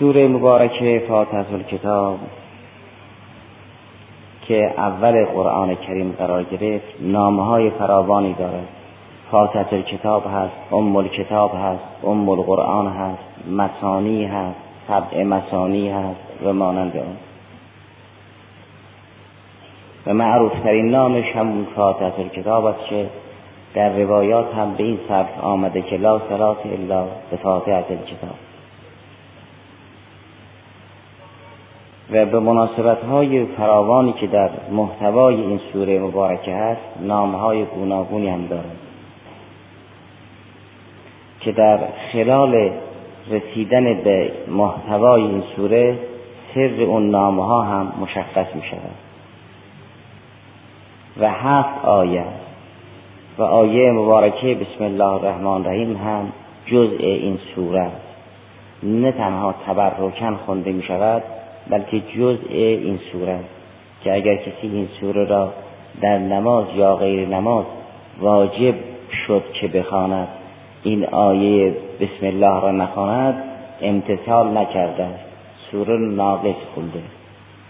سوره مبارکه فاتحه الکتاب که اول قرآن کریم قرار گرفت نامه های فراوانی دارد. فاتحه کتاب هست ام کتاب هست ام القرآن هست مسانی هست سبع مسانی هست و مانند آن. و معروف ترین نامش همون فاتحه کتاب است که در روایات هم به این صرف آمده که لا صلات الا به فاتحه کتاب و به مناسبت های فراوانی که در محتوای این سوره مبارکه هست نام های گوناگونی هم دارد که در خلال رسیدن به محتوای این سوره سر اون نامه ها هم مشخص می شود و هفت آیه و آیه مبارکه بسم الله الرحمن الرحیم هم جزء این سوره نه تنها تبرکن خونده می شود بلکه جزء این سوره که اگر کسی این سوره را در نماز یا غیر نماز واجب شد که بخواند این آیه بسم الله را نخواند امتصال نکرده سوره ناقص خونده.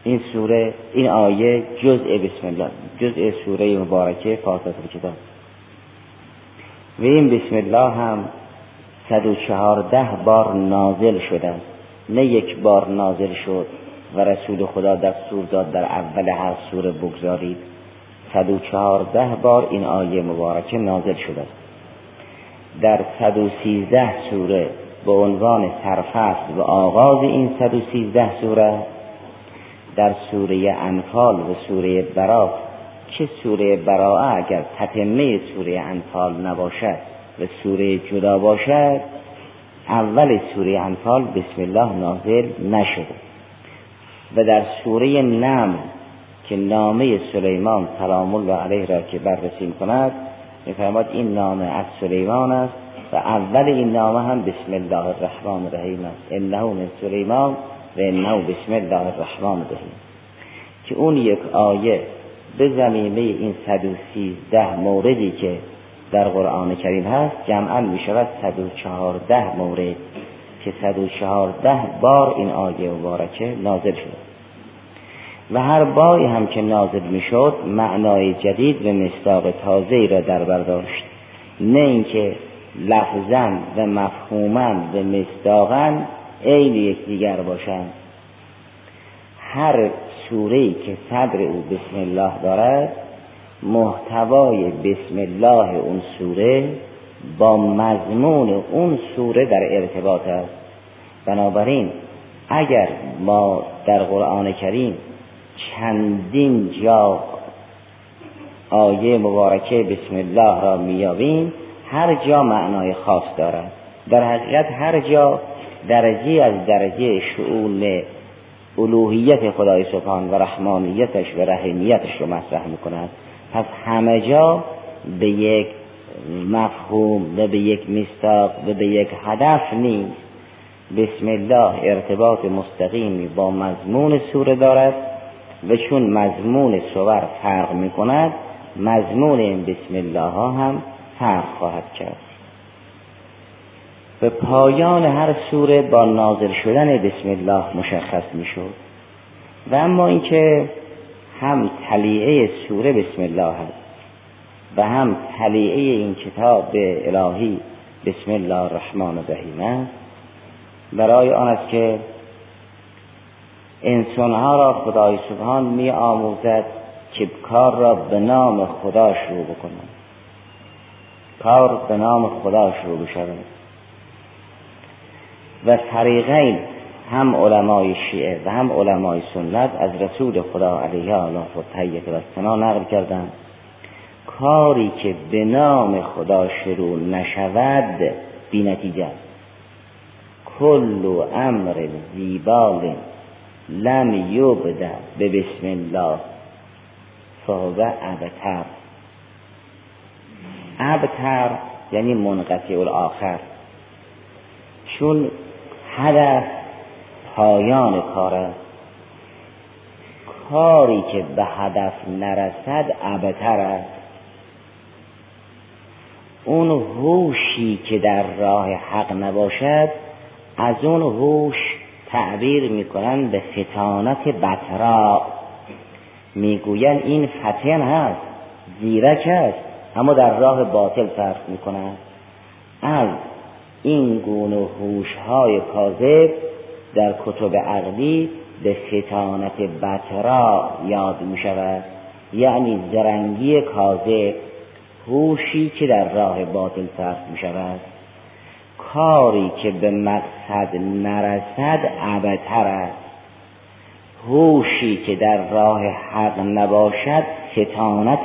این سوره این آیه جزء بسم الله جزء سوره مبارکه فاتحه کتاب و این بسم الله هم 114 بار نازل شده نه یک بار نازل شد و رسول خدا دستور داد در اول هر سوره بگذارید. 114 بار این آیه مبارکه نازل شده است. در 113 سوره به عنوان سرفصل و آغاز این 113 سوره در سوره انفال و سوره برا که سوره براءه اگر تتمه سوره انفال نباشد و سوره جدا باشد اول سوره انفال بسم الله نازل نشده و در سوره نم که نامه سلیمان سلام الله علیه را که بررسی کند میفرماد این نامه از سلیمان است و اول این نامه هم بسم الله الرحمن الرحیم است. انه من سلیمان و انه بسم الله الرحمن الرحیم. که اون یک آیه به زمینه این 113 موردی که در قرآن کریم هست جمعا می شود 114 مورد که 114 بار این آیه مبارکه نازل شد و هر باری هم که نازل می‌شد معنای جدید و مصداق تازه را در برداشت نه اینکه لفظا و مفهوما و مصداقا عین یکدیگر باشند. هر سوره که صدر او بسم الله دارد محتوای بسم الله اون سوره با مضمون اون سوره در ارتباط است. بنابراین اگر ما در قرآن کریم چندین جا آیه مبارکه بسم الله را میابیم هر جا معنای خاص دارد. در حقیقت هر جا درجه از درجه شعون الوهیت خدای سبحان و رحمانیتش و رحیمیتش رو مطرح می‌کند. پس همه جا به یک مفهوم و به یک مستاق و به یک هدف نیست بسم الله ارتباط مستقیمی با مضمون سوره دارد و چون مضمون سور فرق می کند مضمون این بسم الله ها هم فرق خواهد کرد. به پایان هر سوره با نازل شدن بسم الله مشخص می شد و اما اینکه هم تلیعه سوره بسم الله هست و هم تلیعه این کتاب الهی بسم الله الرحمن الرحیم برای آن است که انسانها را خدای سبحان می آموزد که کار را به نام خدا شروع بکنند. کار به نام خدا شروع بشود. و طریقین هم علمای شیعه و هم علمای سنت از رسول خدا علیه الله و و سنا نقل کردند. کاری که به نام خدا شروع نشود بی نتیجه کل امر زیبال لم یبده به بسم الله. فهو ابتر. ابتر یعنی منقطع الاخر. چون هدف پایان کار است. کاری که به هدف نرسد ابتر است. اون هوشی که در راه حق نباشد از اون هوش تعبیر می‌کنن به فتانت بطرا. می‌گوین این فتن هست زیرک است اما در راه باطل صرف می‌کنند از این گونه هوش های کاذب در کتب عقلی به فتانت بطرا یاد می شود یعنی زرنگی کاذب هوشی که در راه باطل صرف می شود کاری که به مقصد نرسد ابتر است. هوشی که در راه حق نباشد فتانت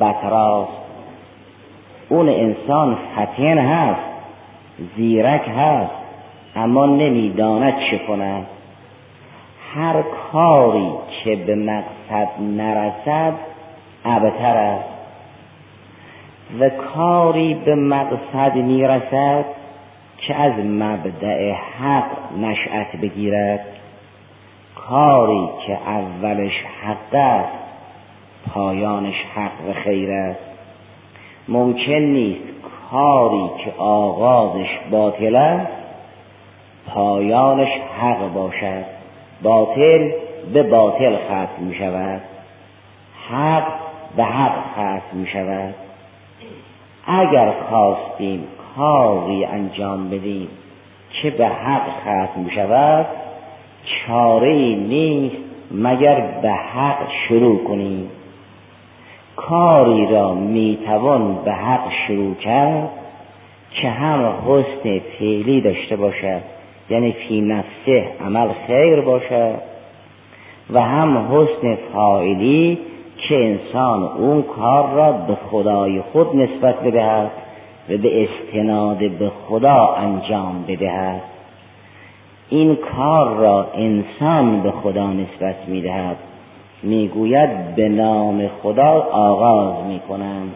بطراست. اون انسان فتین هست زیرک هست. اما نمی‌داند چه کند. هر کاری که به مقصد نرسد ابتر است. و کاری به مقصد می‌رسد که از مبدع حق نشأت بگیرد. کاری که اولش حق است پایانش حق و خیر است. ممکن نیست کاری که آغازش باطل است پایانش حق باشد. باطل به باطل ختم می شود حق به حق ختم می شود اگر خواستیم کاری انجام بدیم که به حق ختم می شود چاره نیست مگر به حق شروع کنیم. کاری را می‌توان به حق شروع کرد که هم حسن فعلی داشته باشد. یعنی فی نفسه عمل خیر باشد و هم حسن فاعلی که انسان اون کار را به خدای خود نسبت بدهد و به استناد به خدا انجام بدهد. این کار را انسان به خدا نسبت می‌دهد. می‌گوید به نام خدا آغاز می‌کنم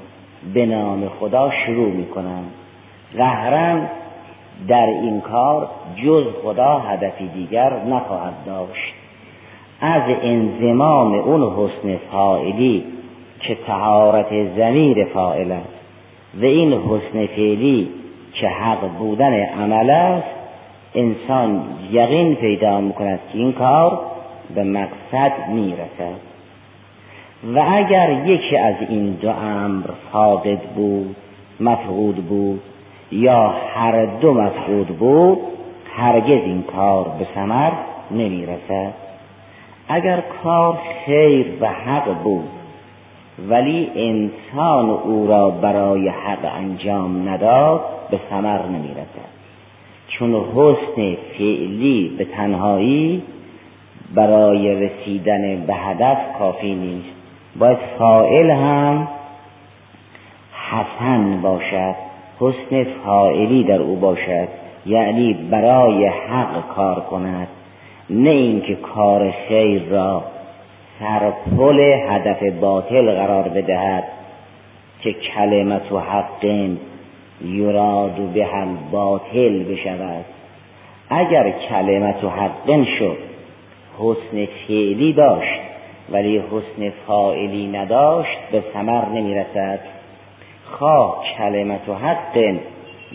به نام خدا شروع می‌کنم. قهرن در این کار جز خدا هدفی دیگر نخواهد داشت. از انزمام اون حسن فائلی که تهارت زمیر فائل است و این حسن فعلی که حق بودن عمل است انسان یقین پیدا می‌کند که این کار به مقصد می‌رسد. و اگر یکی از این دو امر فاقد بود مفقود بود یا هر دو مفقود بود هرگز این کار به ثمر نمی‌رسد. اگر کار خیر و حق بود ولی انسان او را برای حق انجام نداد به ثمر نمی‌رسد. چون حسن فعلی به تنهایی برای رسیدن به هدف کافی نیست. باید فائل هم حسن باشد. حسن فائلی در او باشد یعنی برای حق کار کند نه اینکه کار خیر را سرپل هدف باطل قرار بدهد که کلمت و حق یراد به هم باطل بشود. اگر کلمت و حق شد حسن فعلی داشت ولی حسن فاعلی نداشت به ثمر نمی‌رسد. خواه کلمت و حق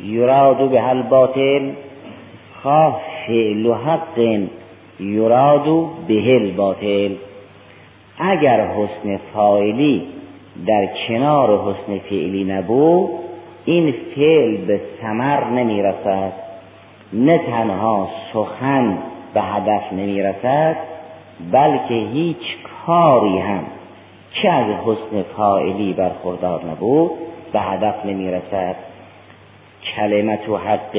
یراد به هل باطل خواه فعل و حق یراد به باطل. اگر حسن فاعلی در کنار حسن فعلی نبود این فعل به ثمر نمی‌رسد نه تنها سخن به هدف نمی‌رسد بلکه هیچ کاری هم که از حسن فاعلی برخوردار نبود به هدف نمی‌رسد. کلمت و حق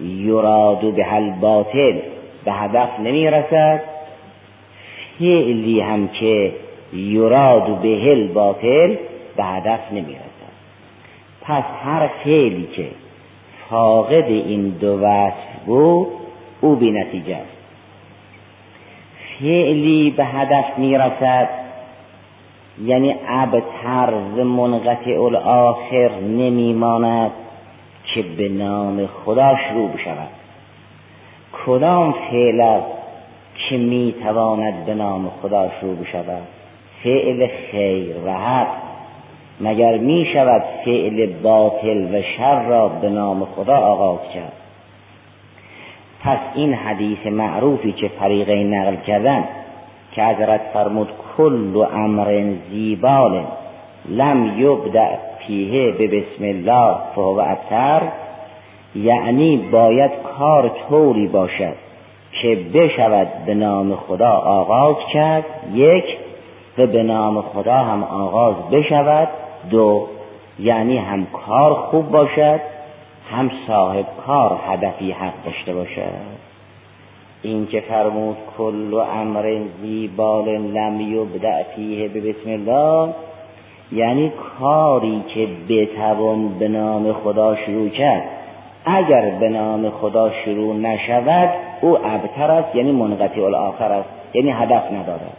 یراد به هل باطل به هدف نمی‌رسد. فعلی هم که یراد به هل باطل به هدف نمی‌رسد. پس هر فعلی که فاقد این دو وصف بود او بی نتیجه است. فعلی به هدف می‌رسد. یعنی ابتر ز منقطع الاخر نمیماند که به نام خدا شروع بشود. کدام فعل است که می‌تواند به نام خدا شروع بشود؟ فعل خیر و حق. مگر می شود فعل باطل و شر را به نام خدا آغاز کرد؟ پس این حدیث معروفی که فریقین نقل کردن که حضرت فرمود کل امر زیبال لم یبدع فیه به بسم الله فهو ابتر. یعنی باید کار طوری باشد که بشود به نام خدا آغاز کرد. یک و به نام خدا هم آغاز بشود. دو یعنی هم کار خوب باشد هم صاحب کار هدفی حق داشته باشد. این که فرمود کل و امر زیبال لم یبدع فیه به بسم الله یعنی کاری که بتوان به نام خدا شروع کرد. اگر به نام خدا شروع نشود او ابتر است یعنی منقطع الاخر است یعنی هدف ندارد.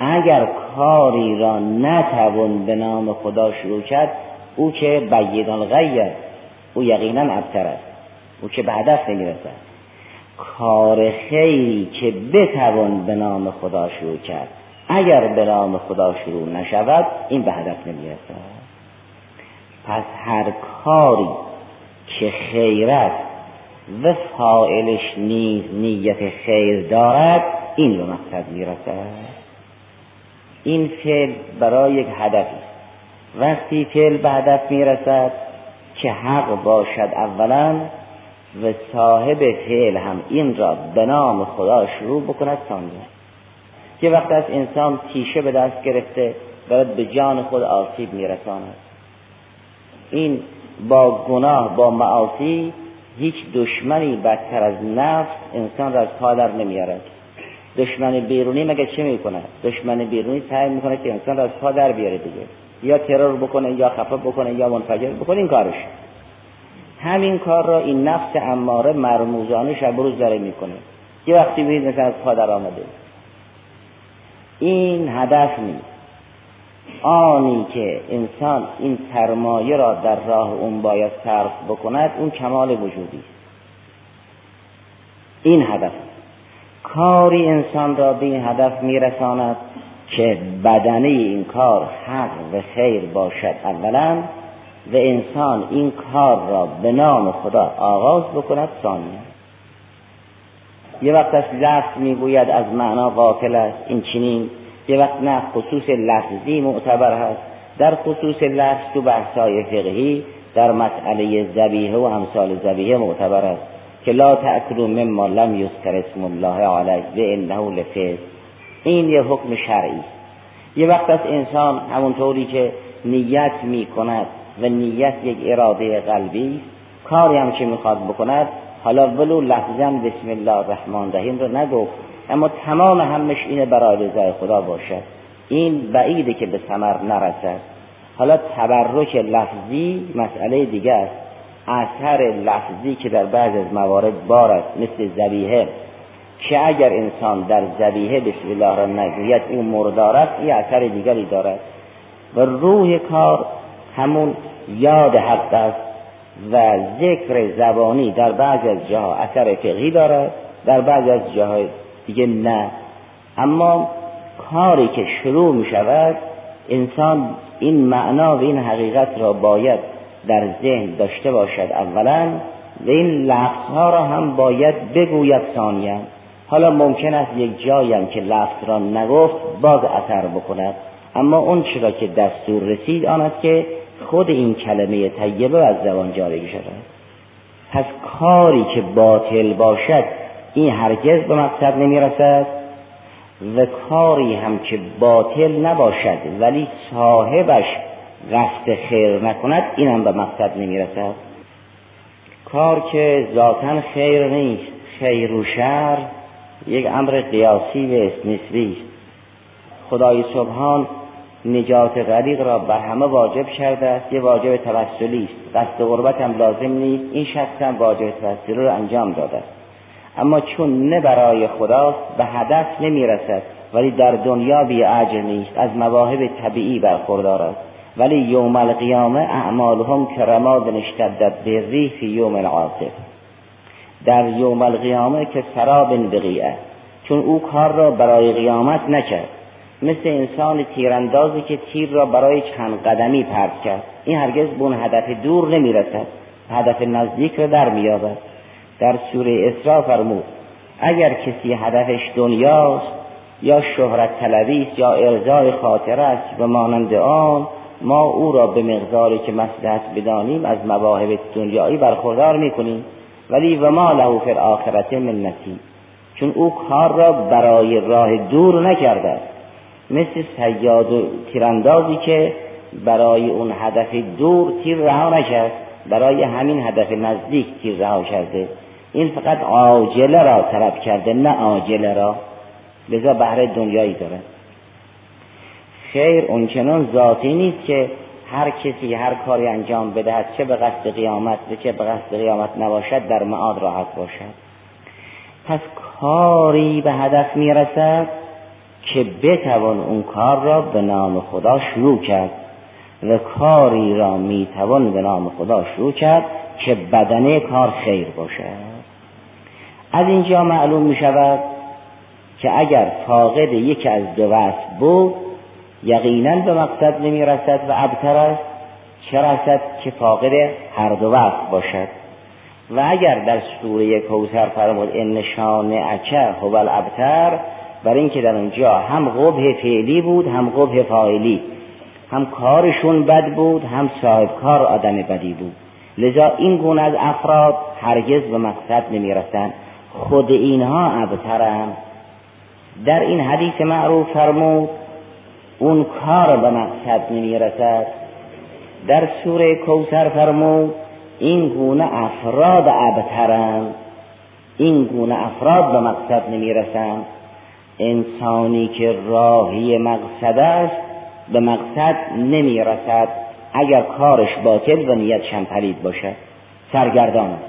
اگر کاری را نتوان به نام خدا شروع کرد او که بیدان غیر او یقینا ابتر است او که به هدف نمی‌رسد. کار خیری که بتوان به نام خدا شروع کرد. اگر به نام خدا شروع نشود این به هدف نمی‌رسد. پس هر کاری که خیر است و فائلش نیز نیت خیر دارد این به مقصد می‌رسد. این فعل برای یک هدفی. وقتی فعل به هدف می‌رسد که حق باشد اولا و صاحب فعل هم این را به نام خدا شروع بکند ثانیا که وقت از انسان تیشه به دست گرفته دارد به جان خود آسیب میرساند. این با گناه با معاصی هیچ دشمنی بدتر از نفس انسان را از پا در نمیارد دشمن بیرونی مگه چه می‌کنه؟ دشمن بیرونی سعی می‌کنه که انسان را از پا در بیاره دیگه. یا ترور بکنه یا خفه بکنه یا منفجر بکنه این کارش. همین کار را این نفس اماره مرموزانه شب روز داره می‌کنه. یه وقتی ببینید مثلا از پا در آمده. این هدف نیست. آنی که انسان این سرمایه را در راه اون باید صرف بکند اون کمال وجودی. این هدف. کاری انسان را به این هدف میرساند که بدنه این کار حق و خیر باشد. اولا و انسان این کار را به نام خدا آغاز بکند ثانیا یه وقت از لفظ می‌گوید از معنا قافل است این چنین. یه وقت نه خصوص لفظی معتبر هست. در خصوص لفظ تو بحثای فقهی در مسئله زبیه و امثال زبیه معتبر است که لا تأکلوا مما لم یذکر اسم الله علیه و انه لفظ این یه حکم شرعی یه وقت از انسان همونطوری که نیت می کند و نیت یک اراده قلبی است. کاری هم که می‌خواد بکند حالا ولو لفظا بسم الله الرحمن الرحیم رو نگفت. اما تمام همش اینه برای رضای خدا باشد. این بعیده که به ثمر نرسد. حالا تبرک لفظی مسئله دیگه است. اثر لفظی که در بعض از موارد بارد مثل زبیه که اگر انسان در زبیه بسم الله را نگوید این مردار است این اثر دیگری دارد. و روح کار همون یاد حق است و ذکر زبانی در بعض از جاها اثر فقهی دارد در بعض از جاهای دیگه نه. اما کاری که شروع می شود انسان این معنا و این حقیقت را باید در ذهن داشته باشد اولا و این لفظ ها را هم باید بگوید ثانیا. حالا ممکن است یک جایم که لفظ را نگفت باز اثر بکند. اما اون چرا که دستور رسید آن است که خود این کلمه طیبه از زبان جاری شده پس کاری که باطل باشد این هرگز به مقصد نمی رسد و کاری هم که باطل نباشد ولی صاحبش قصد خیر نکند این هم به مقصد نمی رسد کار که ذاتا خیر نیست خیر و شر یک امر قیاسی و نسبی است. خدای سبحان نجات غریق را بر همه واجب کرده است. یه واجب توسلی است. قصد غربت هم لازم نیست. این شخص هم واجب توسلی را انجام داده است. اما چون نه برای خداست به هدف نمی‌رسد ولی در دنیا بی اجر نیست. از مواهب طبیعی برخوردار است. ولی یوم القیامه اعمالهم کرماد اشتدت به فی یوم العاصف. در یوم القیامه که سراب بقیه چون او کار را برای قیامت نکرد. مثل انسان تیراندازی که تیر را برای چند قدمی پرد کرد. این هرگز به اون هدف دور نمی‌رسد. هدف نزدیک را در مییابد. در سوره اسراء فرمود اگر کسی هدفش دنیاست یا شهرت طلبی است یا ارزای خاطر است و مانند آن ما او را به مقداری که مصلحت بدانیم از مواهب دنیایی برخوردار می‌کنیم. ولی و ما له فی الاخرت من نصیب چون او کار را برای راه دور نکرده مثل سیاد و تیراندازی که برای اون هدف دور تیر رها نکرد برای همین هدف نزدیک تیر رها کرده. این فقط عاجله را طلب کرده نه عاجله را. لذا بهره دنیایی داره. خیر اونچنان ذاتی نیست که هر کسی هر کاری انجام بدهد چه به قصد قیامت و چه به قصد قیامت نباشد در معاد راحت باشد. پس کاری به هدف می‌رسد؟ که بتوان اون کار را به نام خدا شروع کرد و کاری را می‌توان به نام خدا شروع کرد که بدنه کار خیر باشد. از اینجا معلوم می شود که اگر فاقد یکی از دو وصف بود یقینا به مقصد نمی رسد و ابتر است. چه رسد که فاقد هر دو وصف باشد؟ و اگر در سوره کوثر فرمود ان اچه هو الابتر برای اینکه در اونجا هم قبه فعلی بود هم قبه فاعلی. هم کارشون بد بود هم صاحب کار آدم بدی بود. لذا این گونه از افراد هرگز به مقصد نمی‌رسند خود اینها ابترند در این حدیث معروف فرمود اون کار به مقصد نمی‌رسد. در سوره کوسر فرمود این گونه افراد ابترند این گونه افراد به مقصد نمی‌رسند انسانی که راهی مقصد است به مقصد نمی‌رسد. اگر کارش باطل و نیتش هم پلید باشد. سرگردان. است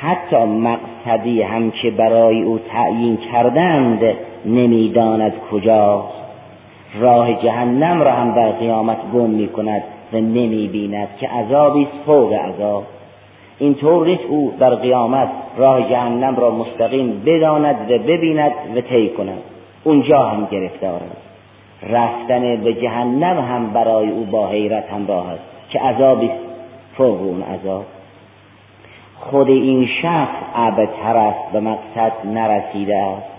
حتی مقصدی هم که برای او تعیین کردند نمی‌داند کجاست. راه جهنم را هم در قیامت گم می کند و نمی بیند که عذابی فوق عذاب. اینطور نیست او در قیامت راه جهنم را مستقیم بداند و ببیند و طی کند. اونجا هم گرفتار است. رفتن به جهنم هم برای او با حیرت همراه است که عذابی فوق اون عذاب. خود این شخص ابتر است به مقصد نرسیده است.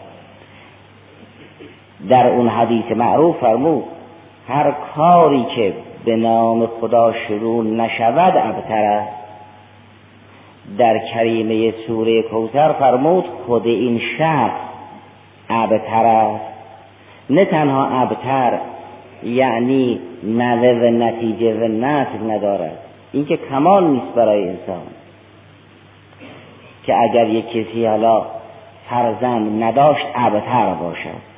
در اون حدیث معروف فرمود هر کاری که به نام خدا شروع نشود ابتر است. در کریمه سوره کوثر فرمود خود این شخص ابتر است. نه تنها ابتر یعنی نوه و نتیجه و نتیجه ندارد. این که کمال نیست برای انسان. که اگر یک کسی حالا فرزند نداشت ابتر باشد.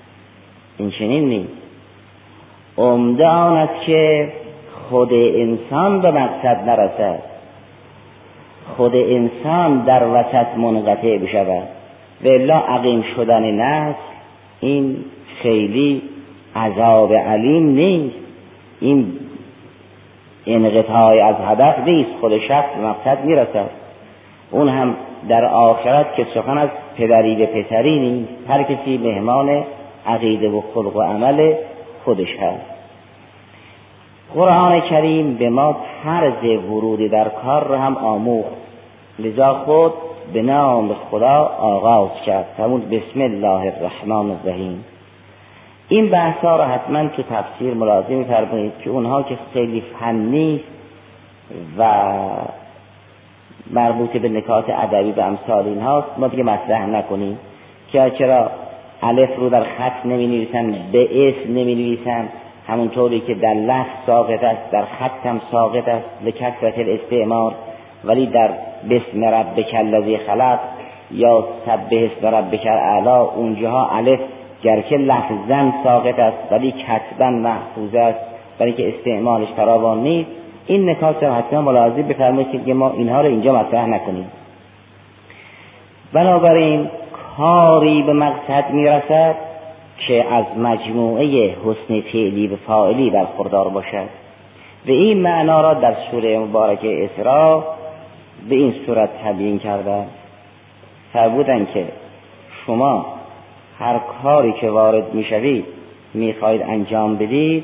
این چنین نیست. عمده آن است که خود انسان به مقصد نرسد. خود انسان در وسط منقطع بشود. و الا عقیم شدن نسل این خیلی عذاب علیم نیست. این انقطاع از هدف نیست. خود شخص به مقصد می‌رسد. اون هم در آخرت که سخن از پدری به پسری نیست. هر کسی مهمان عقیده و خلق و عمل خودش هست. قرآن کریم به ما طرز ورود در کار را هم آموخت. لذا خود به نام خدا آغاز کرد. همون بسم الله الرحمن الرحیم. این بحث ها را حتما تو تفسیر ملاحظه میفرمایید که اونها که خیلی فنی و مربوط به نکات ادبی و امثال اینهاست ما دیگه مطرح نکنیم. که چرا؟ الف رو در خط نمی نویسن به اسم نمی نویسن همونطوری که در لفظ ساقط است در خط هم ساقط است به کسرت الاستعمار. ولی در بسم ربک الذی خلق یا سبه اسم ربک اعلا اونجاها الف گرچه لفظا ساقط است ولی کتبا محفوظ است. برای که استعمالش فراوان نیست. این نکات را حتما ملاحظه بفرمایید که ما اینها رو اینجا مطرح نکنیم. بنابراین کاری به مقصد می‌رسد که از مجموعه حسن فعلی و فاعلی برخوردار باشد. و این معنا را در سوره مبارکه اسراء به این صورت تبیین کرده فرمودن که شما هر کاری که وارد می‌شوید می‌خواهید انجام بدید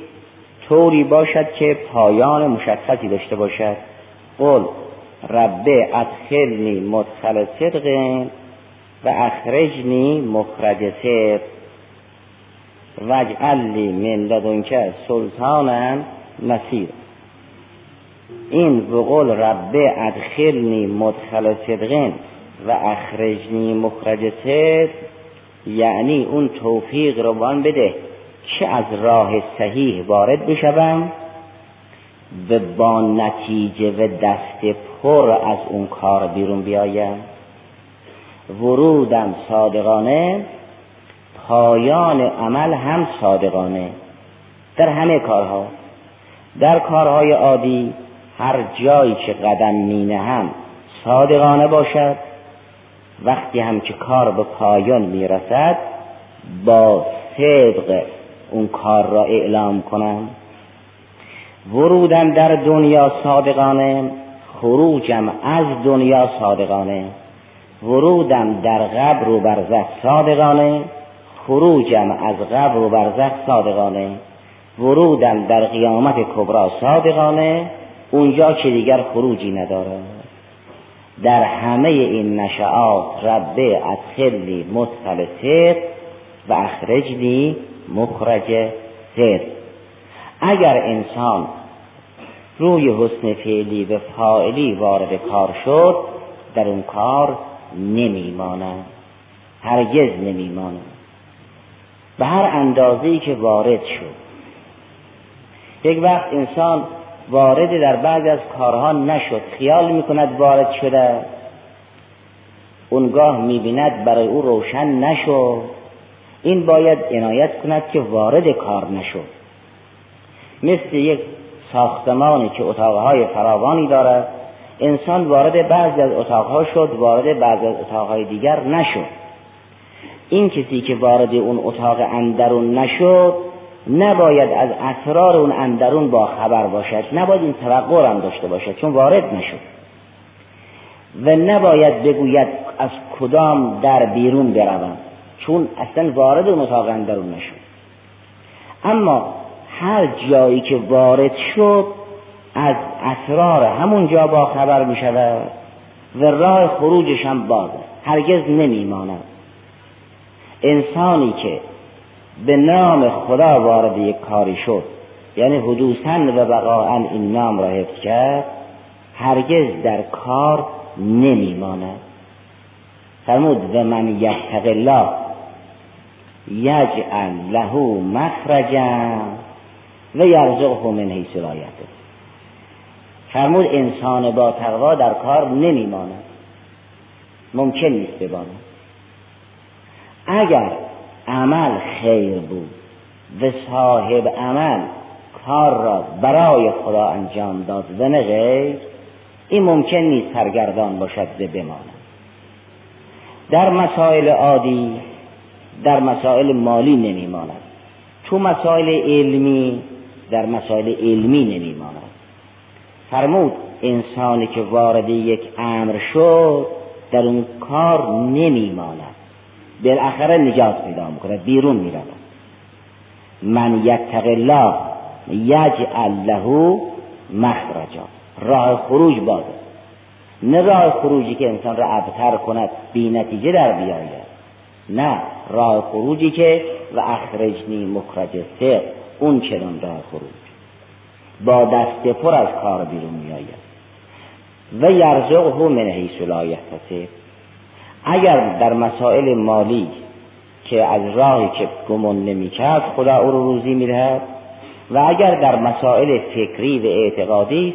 طوری باشد که پایان مشخصی داشته باشد. قل رب ادخلنی مدخل صدق و اخرجنی مخرج صدق. وجعلی من لدنک سلطانا نصیر. این بقول رب ادخلنی مدخل صدقین و اخرجنی مخرج صدق یعنی اون توفیق رو بان بده که از راه صحیح وارد بشوم و با نتیجه و دست پر از اون کار بیرون بیایم. ورودم صادقانه پایان عمل هم صادقانه. در همه کارها. در کارهای عادی هر جایی که قدم مینه هم صادقانه باشد. وقتی هم که کار به پایان می‌رسد با صدق اون کار را اعلام کنم. ورودم در دنیا صادقانه خروجم از دنیا صادقانه. ورودم در قبر و برزخ صادقانه. خروجم از قبر و برزخ صادقانه. ورودم در قیامت کبرا صادقانه. اونجا که دیگر خروجی نداره در همه این نشعات رب ادخلی مدخل صدق و اخرجنی مخرج صدق. اگر انسان روی حسن فعلی و فاعلی وارد کار شد در اون کار نمیماند. هرگز نمیماند. به هر اندازه‌ای که وارد شد. یک وقت انسان وارد در بعضی از کارها نشد. خیال می‌کند وارد شده. اونگاه می‌بیند برای او روشن نشد. این باید عنایت کند که وارد کار نشد. مثل یک ساختمانی که اتاقهای فراوانی دارد انسان وارد بعضی از اتاقها شد وارد بعضی از اتاقهای دیگر نشد. این کسی که وارد اون اتاق اندرون نشد نباید از اسرار اون اندرون با خبر باشد نباید این توقع هم داشته باشد چون وارد نشد. و نباید بگوید از کدام در بیرون بروم چون اصلا وارد اون اتاق اندرون نشد. اما هر جایی که وارد شد از اسرار همون جا با خبر می شود و راه خروجش هم بازه هرگز نمی ماند انسانی که به نام خدا وارد یک کاری شد یعنی حدوثا و بقاعا این نام را حفظ کرد هرگز در کار نمیماند. فرمود و من یتق الله یجعل له مخرجا و یرزقه من حیث لا فرمود انسان با تقوا در کار نمیماند. ممکن نیست بماند. اگر عمل خیر بود و صاحب عمل کار را برای خدا انجام داد و نه غیر این ممکن نیست سرگردان باشد و بماند. در مسائل عادی در مسائل مالی نمیماند. تو مسائل علمی در مسائل علمی نمیماند. فرمود انسانی که وارد یک امر شد در اون کار نمیماند. بالاخره نجات پیدا می‌کنه بیرون می‌رود. من یتق الله یجعل له مخرجا. راه خروج بازه. نه راه خروجی که انسان را ابتر کند بی نتیجه در بیاید. نه راه خروجی که و اخرجنی مخرج سه اون چنان راه خروج. با دست پر از کار بیرون میآید. و یرزقه من حیث لا اگر در مسائل مالی که از راهی که گمون نمی‌کرد خدا او رو روزی می‌دهد. و اگر در مسائل فکری و اعتقادی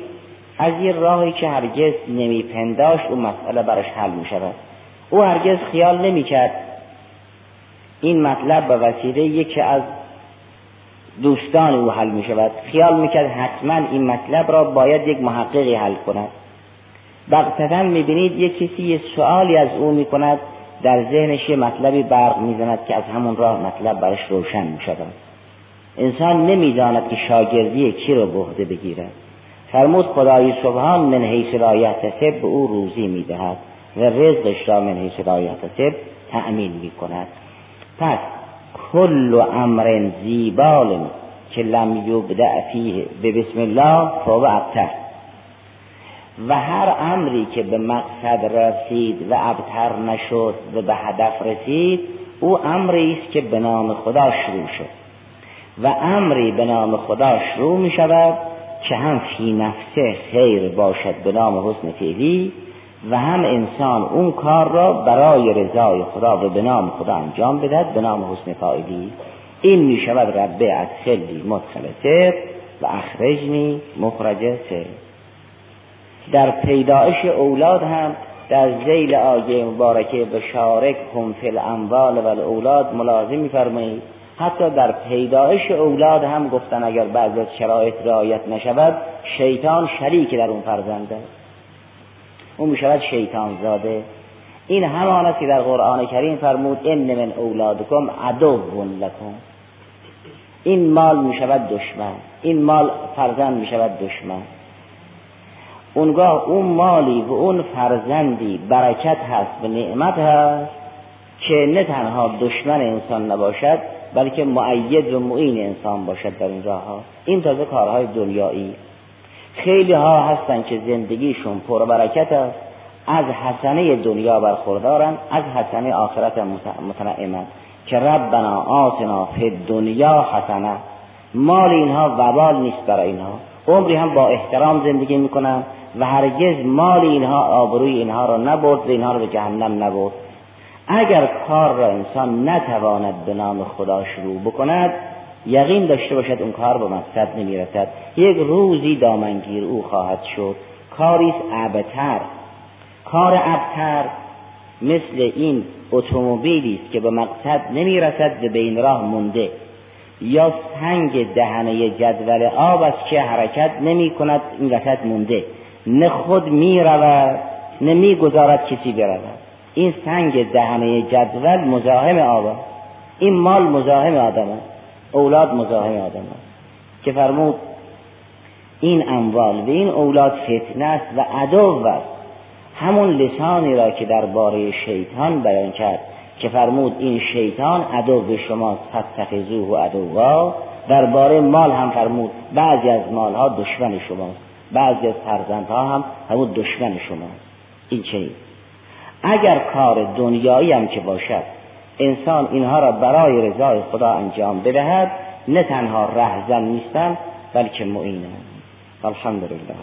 از یه راهی که هرگز نمیپنداشت اون مسئله برش حل می شود او هرگز خیال نمی‌کرد. این مطلب به وسیله یکی از دوستان او حل می شود خیال می‌کرد حتما این مطلب را باید یک محققی حل کند. بغتتا می‌بینید یک کسی یه سوالی از او می‌کند در ذهنش مطلبی برق می‌زند که از همون راه مطلب برش روشن می‌شود. انسان نمی‌داند که شاگردی کی رو به بگیرد. فرمود خدای سبحان من حیث لا یحتسب به او روزی می‌دهد و رزقش را من حیث لا یحتسب تأمین می‌کند. پس کل امر زیبال که لم یبدع فیه به بسم الله فهو ابتر. و هر امری که به مقصد رسید و ابتر نشد و به هدف رسید او امری است که به نام خدا شروع شد. و امری به نام خدا شروع می شود که هم فی نفسه خیر باشد به نام حسن فعلی و هم انسان اون کار را برای رضای خدا و به نام خدا انجام بدهد به نام حسن فاعلی. این می شود ربه خیلی مدخل و اخرجنی مخرج سر در پیدایش اولاد هم در زیل آیه مبارکه به شارک هم فی الاموال و الاولاد ملازم میفرمایید. حتی در پیدایش اولاد هم گفتن اگر بعض از شرایط رعایت نشود شیطان شریک در اون فرزند است. اون می‌شود شیطان زاده. این همان است که در قرآن کریم فرمود ان من اولادکم عدو لکم. این مال می‌شود دشمن. این مال فرزند می‌شود دشمن. اونگاه اون مالی و اون فرزندی برکت هست و نعمت هست که نه تنها دشمن انسان نباشد بلکه معید و معین انسان باشد در این راه ها. این تازه کارهای دنیایی خیلی ها هستن که زندگیشون پر برکت است. از حسنه دنیا برخوردارن از حسنه آخرت متنعمن. که ربنا آتنا فی دنیا حسنه. مال اینها وبال نیست برای اینها. عمری هم با احترام زندگی می‌کنن و هرگز مال اینها آبروی اینها را نبرد و اینها را به جهنم نبرد. اگر کار را انسان نتواند به نام خدا شروع بکند یقین داشته باشد اون کار به مقصد نمی‌رسد. یک روزی دامنگیر او خواهد شد. کاریس ابتر. کار ابتر مثل این اتومبیلی است که به مقصد نمی‌رسد به این راه مونده. یا سنگ دهنه جدول آب است که حرکت نمی کند این وسط مونده. نه خود می رود نه می گذارد کسی برود. این سنگ دهنه جدول مزاحم آب این مال مزاحم آدم است. اولاد مزاحم آدم است. که فرمود این اموال و این اولاد فتنه است و عدو است. همون لسانی را که درباره شیطان بیان کرد. که فرمود این شیطان عدو شما فتخذوه و عدوا. درباره مال هم فرمود بعضی از مالها دشمن شماست بعضی از فرزندها هم همون دشمن شماست. این چه اگر کار دنیایی هم که باشد انسان اینها را برای رضای خدا انجام بدهد نه تنها رهزن نیستن بلکه معینن الحمدلله